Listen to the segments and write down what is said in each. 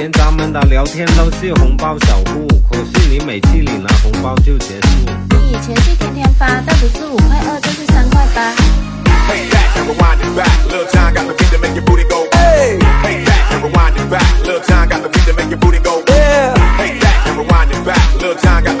前咱们的聊天都是红包小户，可是你每次领了红包就结束。你以前是天天发，但不是五块二就是三块八。Hey, that, and rewind it back. Little time got the beat to make your booty go. Hey, hey, that, never wind it back. Little time got the beat to make your booty go. yeah, Hey, that, and rewind it back. Little time got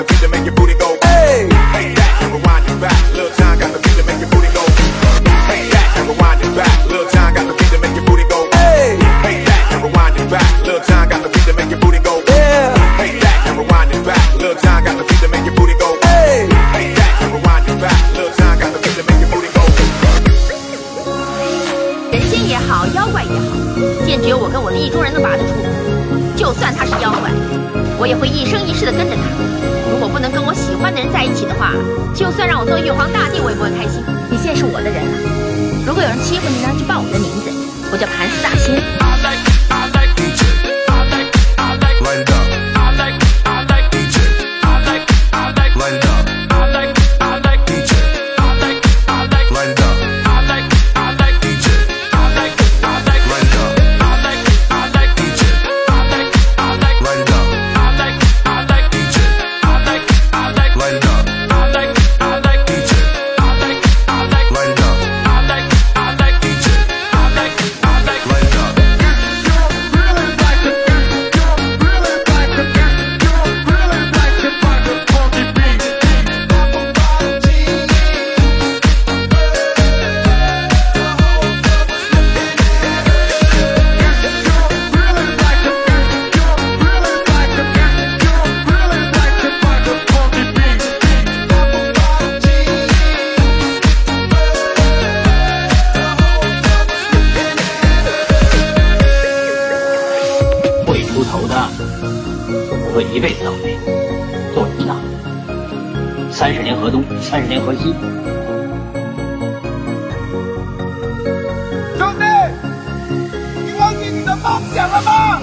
一辈子倒霉。做人呐，三十年河东，三十年河西。兄弟，你忘记你的梦想了吗？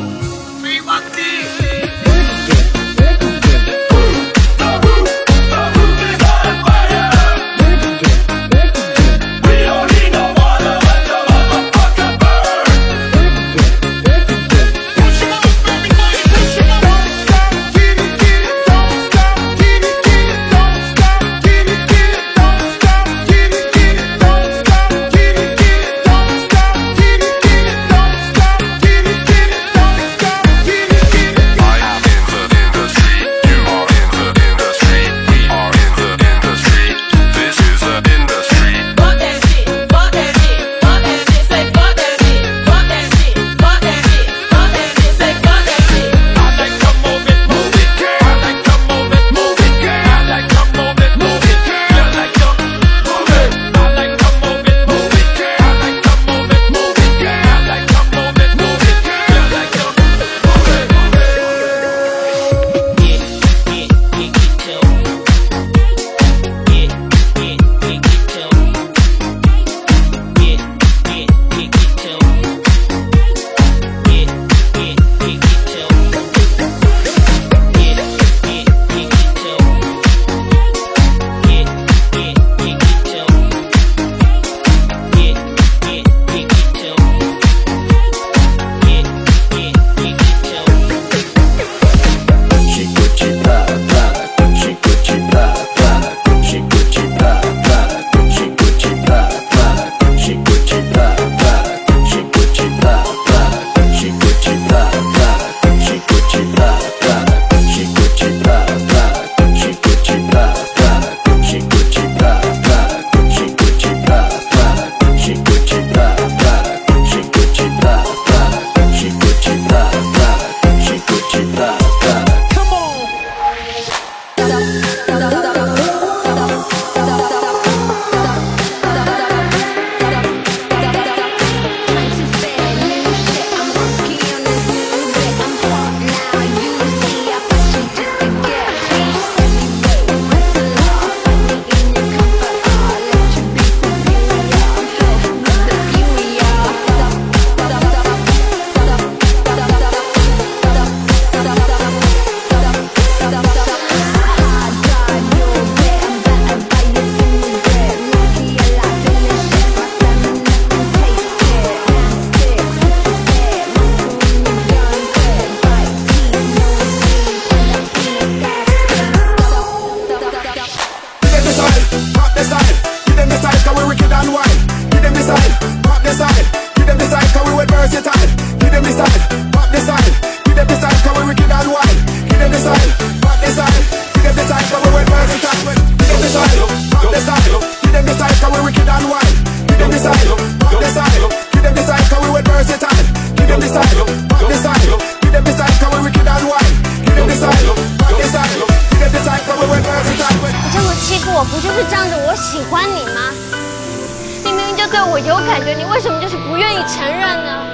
有感觉，你为什么就是不愿意承认呢？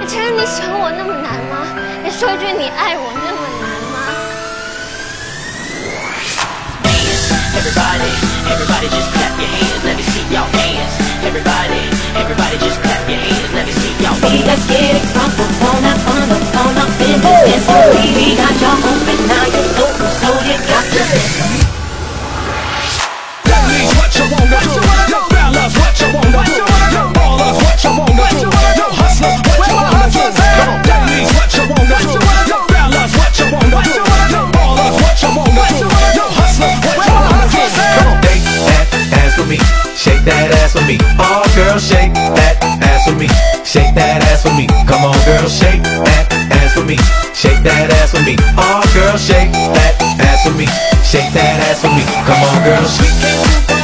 你承认你喜欢我那么难吗？你说一句你爱我那么难吗？Yo, what you wanna do. Yo, ballers, what you wanna do. Yo, hustlers, what you wanna do. On, that means what you wanna do. Yo, fellas, what you wanna do. Yo, ballers, what you wanna do. Yo, hustlers, what you wanna do. Come on, Shake that ass for me. Shake that ass for me. Oh, girl, shake that ass for me. Shake that ass for me. Come on, girl, shake that ass for me. Shake that ass for me. Oh, girl, shake that ass for me. Shake that ass for me. Come on, girl, shake.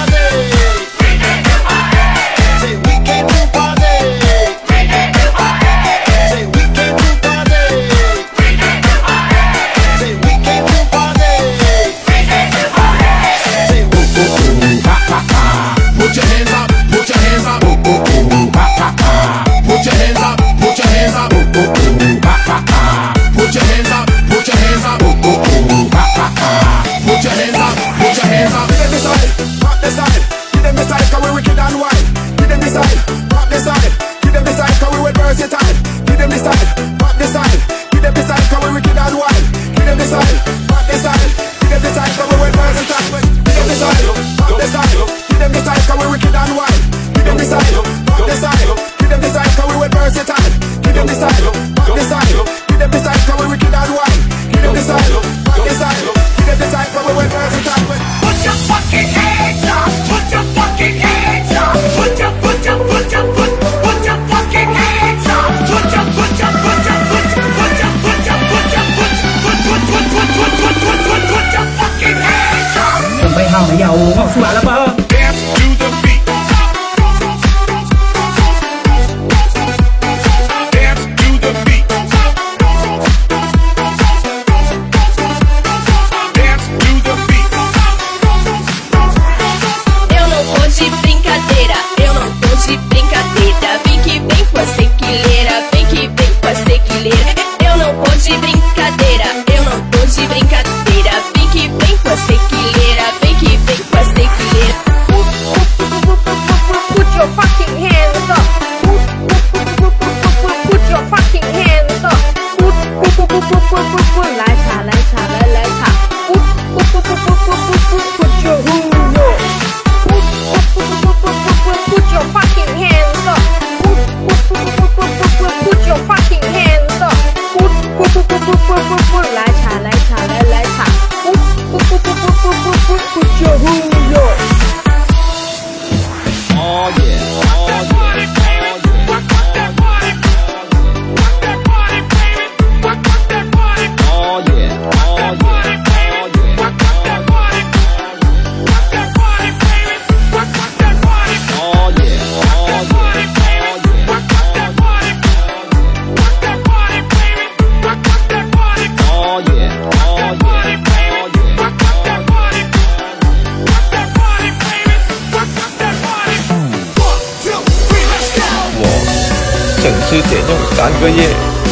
省吃俭用三个月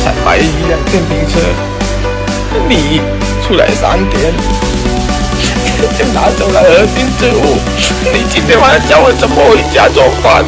才买一辆电瓶车，你出来三天就 拿走了核心之物，你今天晚上叫我怎么回家做饭？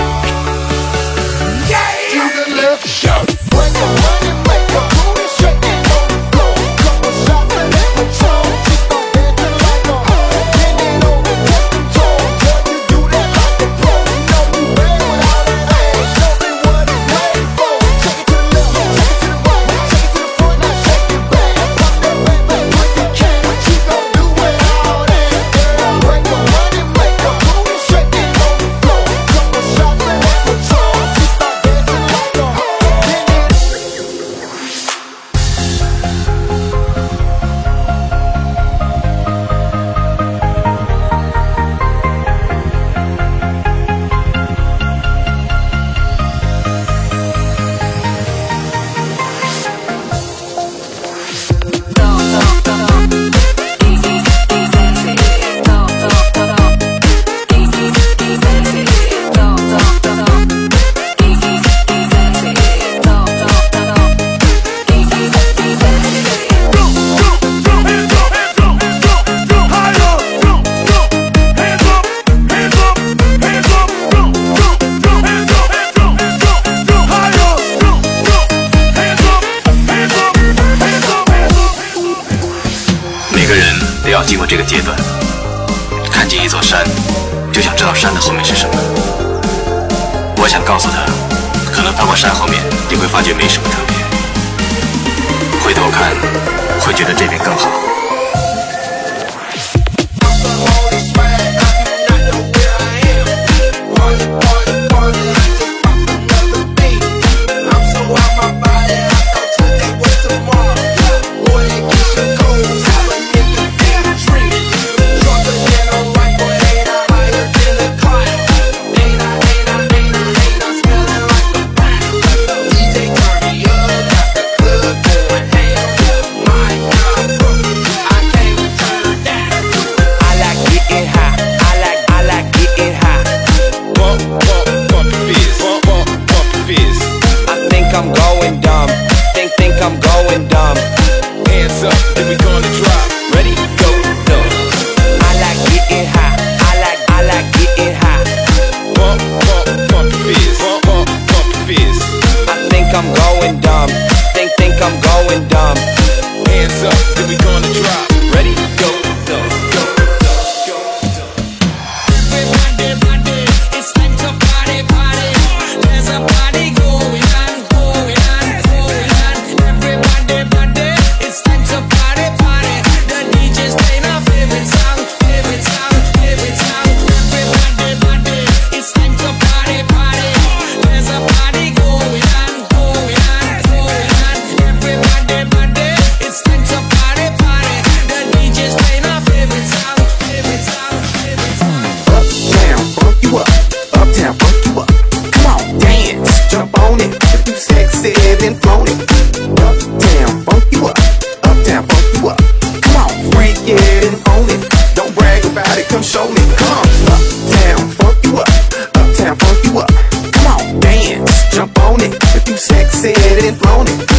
on it.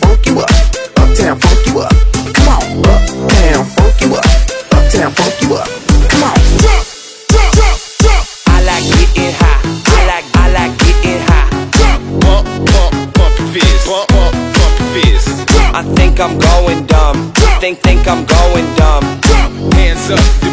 Funk you up. Uptown, funk you up. Come on. Uptown funk you up. Uptown, funk you up. Come on. Jump, jump, jump. I like getting high. I like, I like getting high. Jump, bump, bump, bump fist. Bump, bump, bump fist. I think I'm going dumb. Think, think I'm going dumb. Hands up.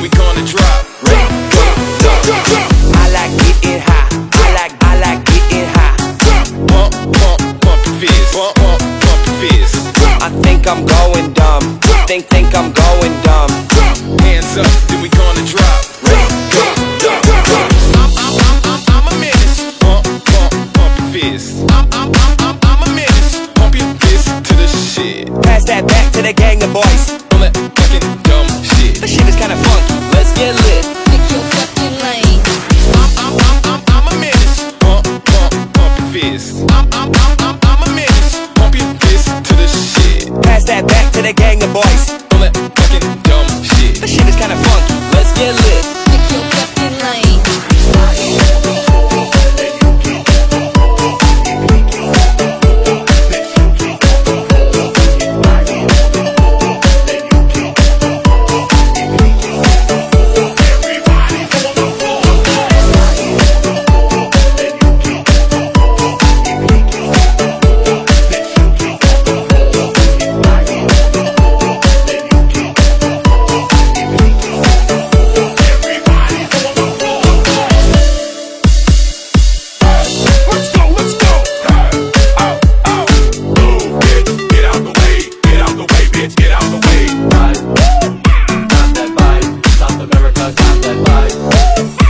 Bye.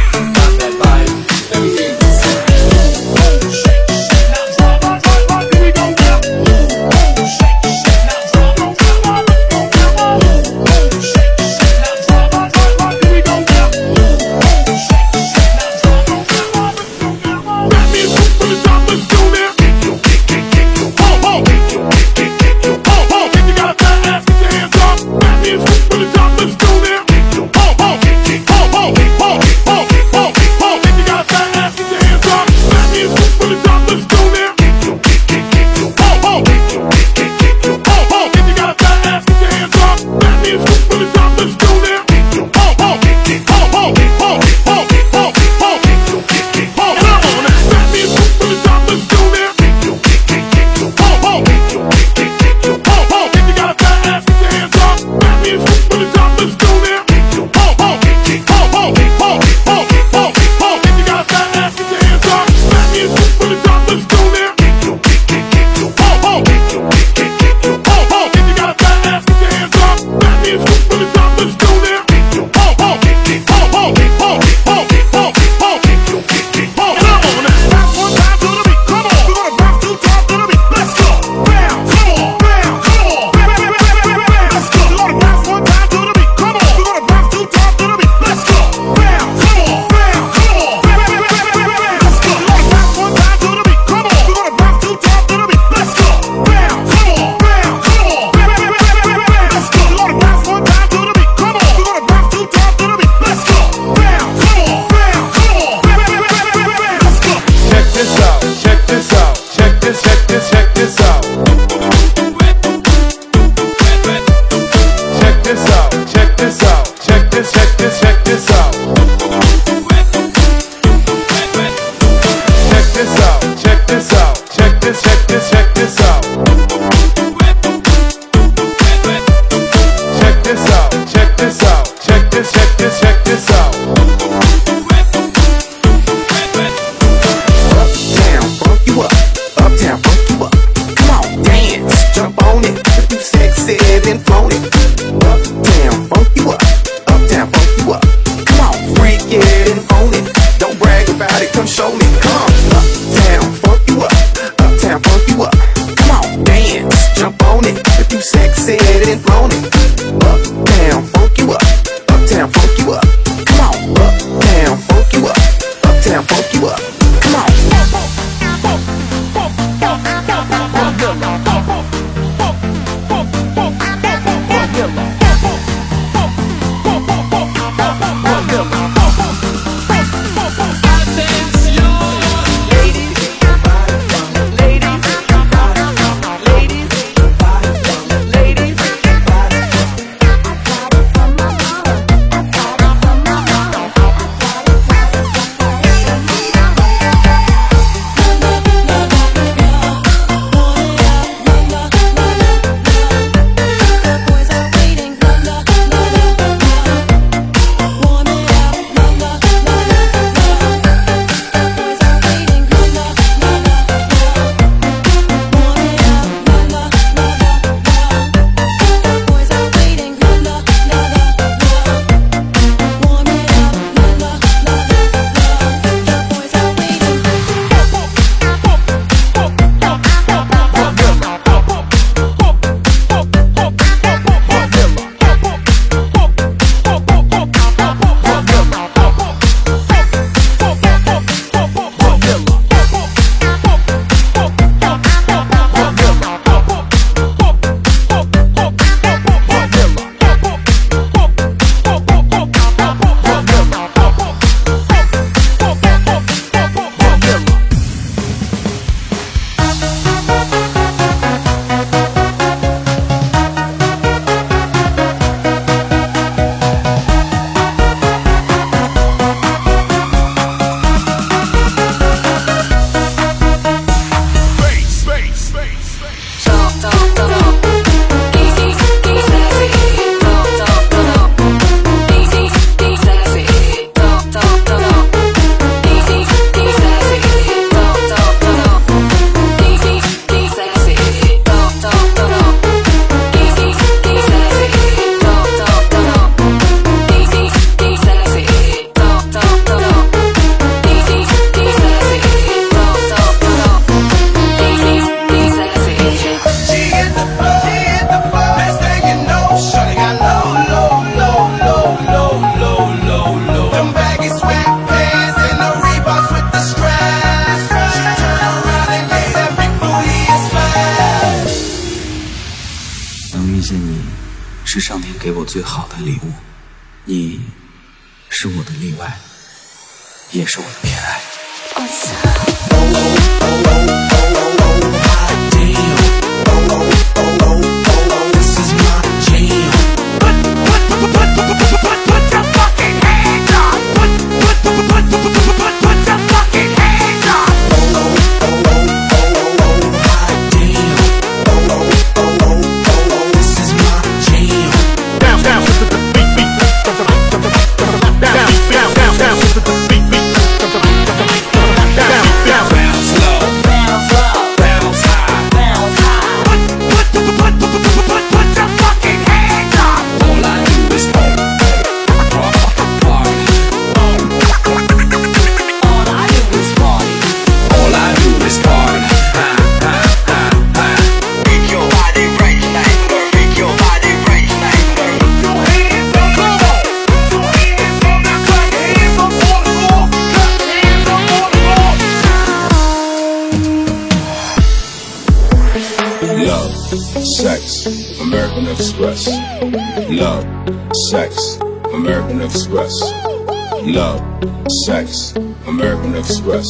American Express.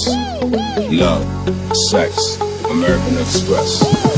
Love, sex, American Express.